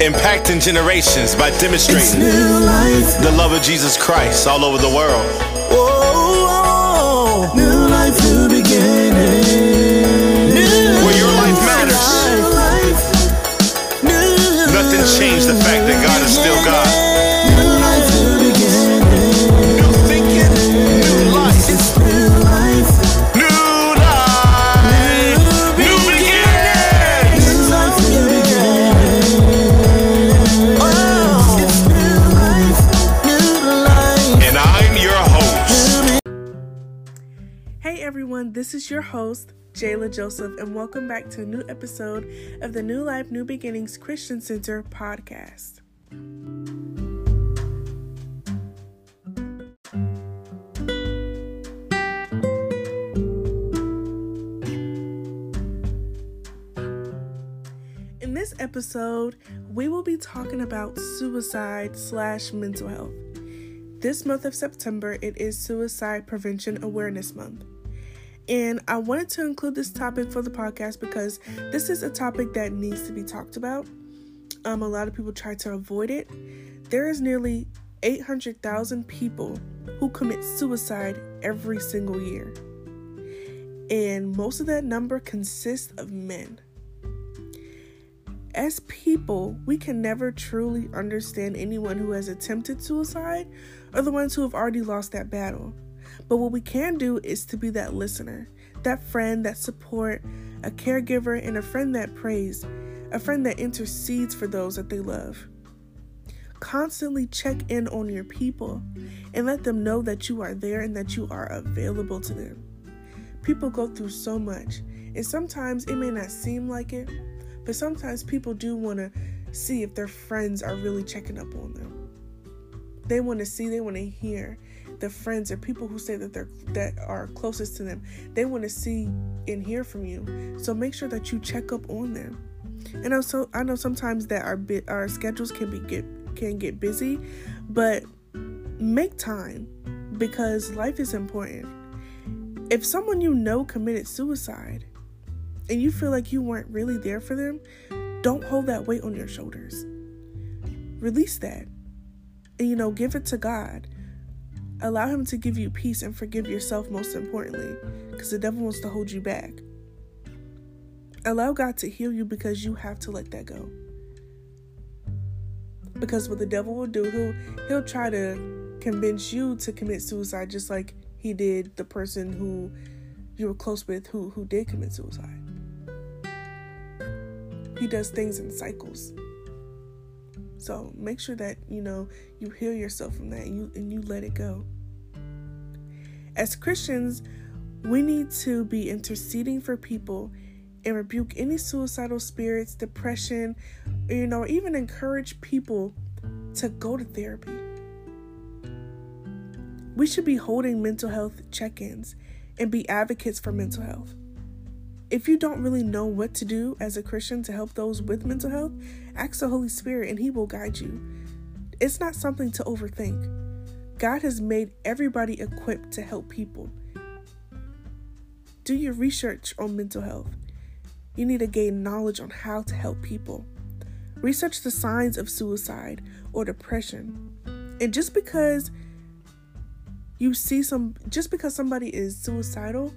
impacting generations by demonstrating the love of Jesus Christ all over the world. Whoa, new life, host, Jayla Joseph, and welcome back to a new episode of the New Life, New Beginnings Christian Center podcast. In this episode, we will be talking about suicide slash mental health. This month of September, it is Suicide Prevention Awareness Month. And I wanted to include this topic for the podcast because this is a topic that needs to be talked about. Um, a lot of people try to avoid it. There is nearly 800,000 people who commit suicide every single year. And most of that number consists of men. As people, we can never truly understand anyone who has attempted suicide or the ones who have already lost that battle. But what we can do is to be that listener, that friend, that support, a caregiver, and a friend that prays, a friend that intercedes for those that they love. Constantly check in on your people and let them know that you are there and that you are available to them. People go through so much, and sometimes it may not seem like it, but sometimes people do want to see if their friends are really checking up on them. They want to see, they want to hear the friends or people who say that they're that are closest to them. They want to see and hear from you. So make sure that you check up on them. And also, I know sometimes that our bit our schedules can be get can get busy, but make time because life is important. If someone you know committed suicide and you feel like you weren't really there for them, don't hold that weight on your shoulders. Release that. And you know, give it to God. Allow Him to give you peace and forgive yourself, most importantly, because the devil wants to hold you back. Allow God to heal you because you have to let that go. Because what the devil will do, he'll he'll try to convince you to commit suicide just like he did the person who you were close with who who did commit suicide. He does things in cycles. So make sure that you know you heal yourself from that and you and you let it go. As Christians, we need to be interceding for people and rebuke any suicidal spirits, depression, you know, even encourage people to go to therapy. We should be holding mental health check-ins and be advocates for mental health. If you don't really know what to do as a Christian to help those with mental health, ask the Holy Spirit and He will guide you. It's not something to overthink. God has made everybody equipped to help people. Do your research on mental health. You need to gain knowledge on how to help people. Research the signs of suicide or depression. And just because you see some, just because somebody is suicidal,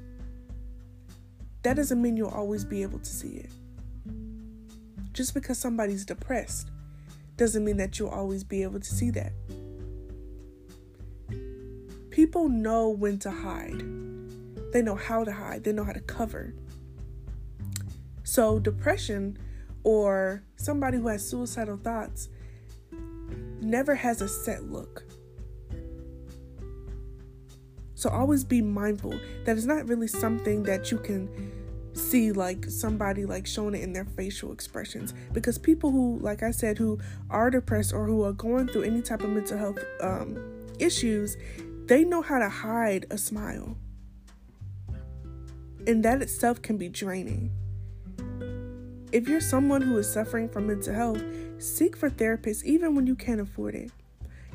that doesn't mean you'll always be able to see it. Just because somebody's depressed doesn't mean that you'll always be able to see that. People know when to hide, they know how to hide, they know how to cover. So, depression or somebody who has suicidal thoughts never has a set look. So always be mindful that it's not really something that you can see like somebody like showing it in their facial expressions. Because people who like I said who are depressed or who are going through any type of mental health um, issues they know how to hide a smile. And that itself can be draining. If you're someone who is suffering from mental health seek for therapists even when you can't afford it.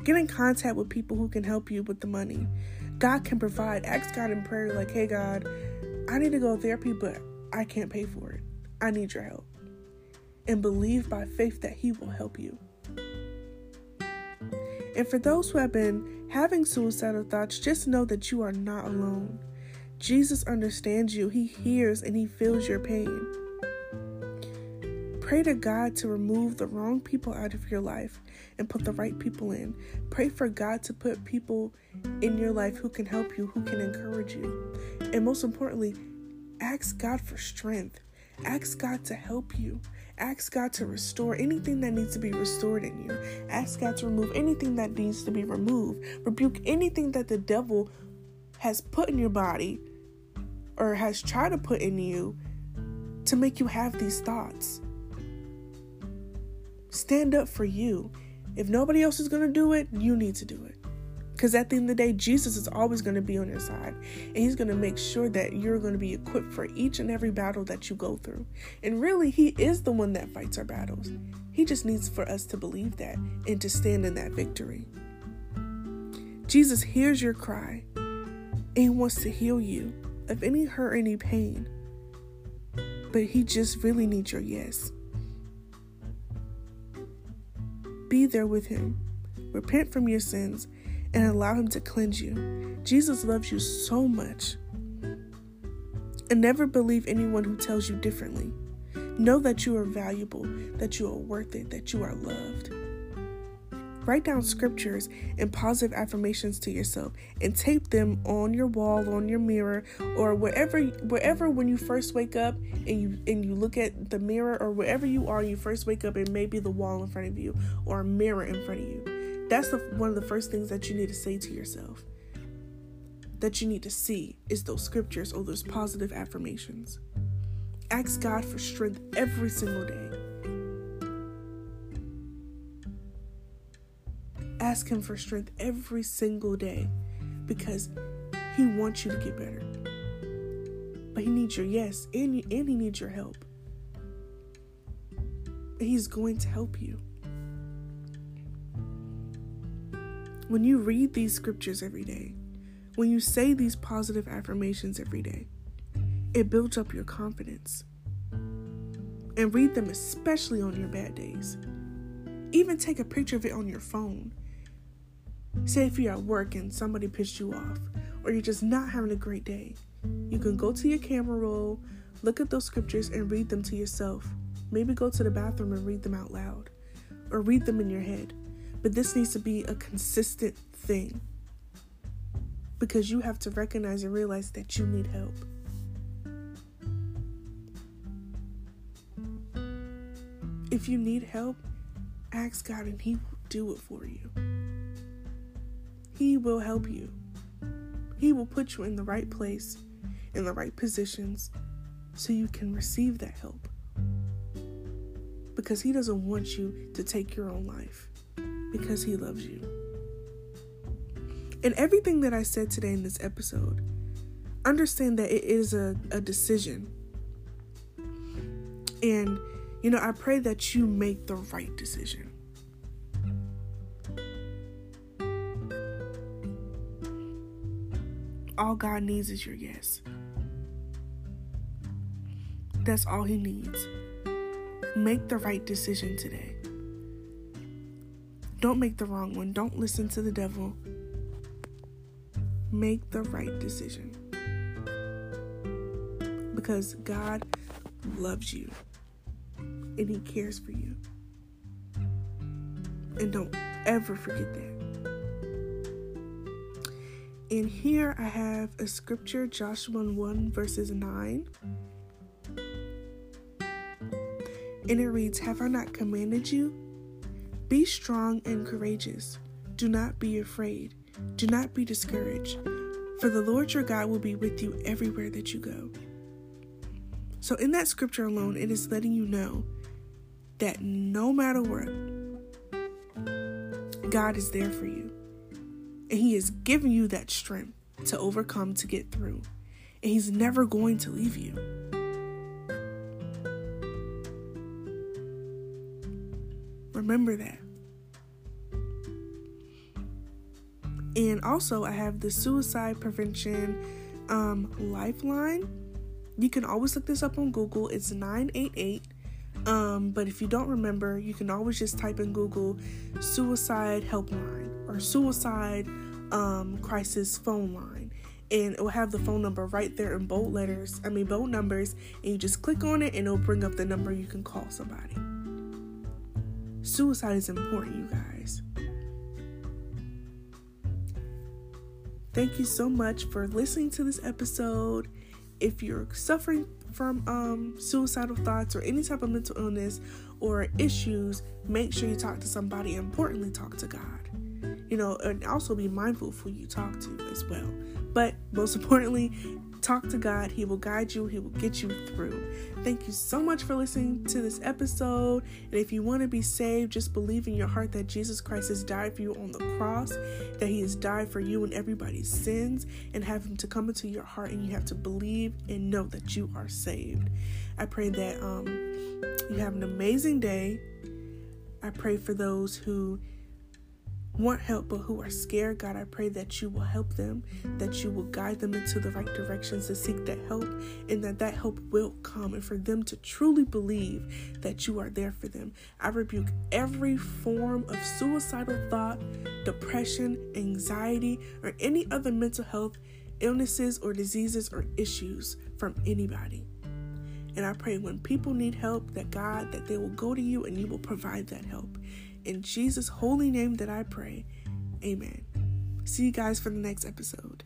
Get in contact with people who can help you with the money God can provide. Ask God in prayer, like, hey, God, I need to go to therapy, but I can't pay for it. I need your help. and believe by faith that He will help you. And for those who have been having suicidal thoughts, just know that you are not alone. Jesus understands you, He hears and He feels your pain. Pray to God to remove the wrong people out of your life and put the right people in. Pray for God to put people in your life who can help you, who can encourage you. And most importantly, ask God for strength. Ask God to help you. Ask God to restore anything that needs to be restored in you. Ask God to remove anything that needs to be removed. Rebuke anything that the devil has put in your body or has tried to put in you to make you have these thoughts. Stand up for you. If nobody else is going to do it, you need to do it. Because at the end of the day, Jesus is always going to be on your side. And He's going to make sure that you're going to be equipped for each and every battle that you go through. And really, He is the one that fights our battles. He just needs for us to believe that and to stand in that victory. Jesus hears your cry and He wants to heal you of any hurt, any pain. But He just really needs your yes. Be there with Him. Repent from your sins and allow Him to cleanse you. Jesus loves you so much. And never believe anyone who tells you differently. Know that you are valuable, that you are worth it, that you are loved. Write down scriptures and positive affirmations to yourself and tape them on your wall, on your mirror, or wherever wherever when you first wake up and you and you look at the mirror or wherever you are, you first wake up and maybe the wall in front of you or a mirror in front of you. That's the, one of the first things that you need to say to yourself. That you need to see is those scriptures or those positive affirmations. Ask God for strength every single day. Ask Him for strength every single day because He wants you to get better. But He needs your yes and, and He needs your help. He's going to help you. When you read these scriptures every day, when you say these positive affirmations every day, it builds up your confidence. And read them especially on your bad days. Even take a picture of it on your phone. Say if you're at work and somebody pissed you off, or you're just not having a great day, you can go to your camera roll, look at those scriptures, and read them to yourself. Maybe go to the bathroom and read them out loud, or read them in your head. But this needs to be a consistent thing because you have to recognize and realize that you need help. If you need help, ask God and He will do it for you. He will help you. He will put you in the right place, in the right positions, so you can receive that help. Because He doesn't want you to take your own life, because He loves you. And everything that I said today in this episode, understand that it is a, a decision. And, you know, I pray that you make the right decision. All God needs is your yes. That's all He needs. Make the right decision today. Don't make the wrong one. Don't listen to the devil. Make the right decision. Because God loves you and He cares for you. And don't ever forget that. And here I have a scripture, Joshua 1 verses 9. And it reads, Have I not commanded you? Be strong and courageous. Do not be afraid. Do not be discouraged. For the Lord your God will be with you everywhere that you go. So, in that scripture alone, it is letting you know that no matter what, God is there for you. And He is giving you that strength to overcome, to get through. And He's never going to leave you. Remember that. And also, I have the suicide prevention um, lifeline. You can always look this up on Google. It's 988 Um, but if you don't remember, you can always just type in Google suicide helpline or suicide um, crisis phone line. And it will have the phone number right there in bold letters, I mean, bold numbers, and you just click on it and it'll bring up the number you can call somebody. Suicide is important, you guys. Thank you so much for listening to this episode. If you're suffering from um, suicidal thoughts or any type of mental illness or issues, make sure you talk to somebody. Importantly, talk to God. You know, and also be mindful of who you talk to as well. But most importantly, talk to God. He will guide you, He will get you through. Thank you so much for listening to this episode. And if you want to be saved, just believe in your heart that Jesus Christ has died for you on the cross, that He has died for you and everybody's sins, and have Him to come into your heart. And you have to believe and know that you are saved. I pray that um, you have an amazing day. I pray for those who want help but who are scared, God, I pray that you will help them, that you will guide them into the right directions to seek that help, and that that help will come, and for them to truly believe that you are there for them. I rebuke every form of suicidal thought, depression, anxiety, or any other mental health illnesses or diseases or issues from anybody. And I pray when people need help, that God, that they will go to you and you will provide that help. In Jesus' holy name that I pray. Amen. See you guys for the next episode.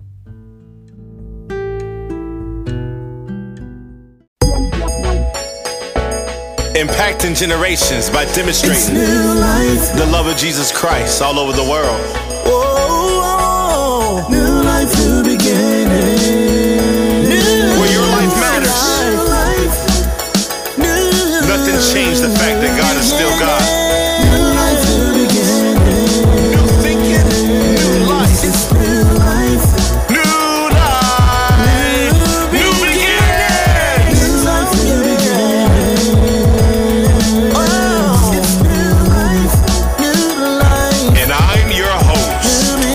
Impacting generations by demonstrating the love of Jesus Christ all over the world. Oh, new life, new beginning.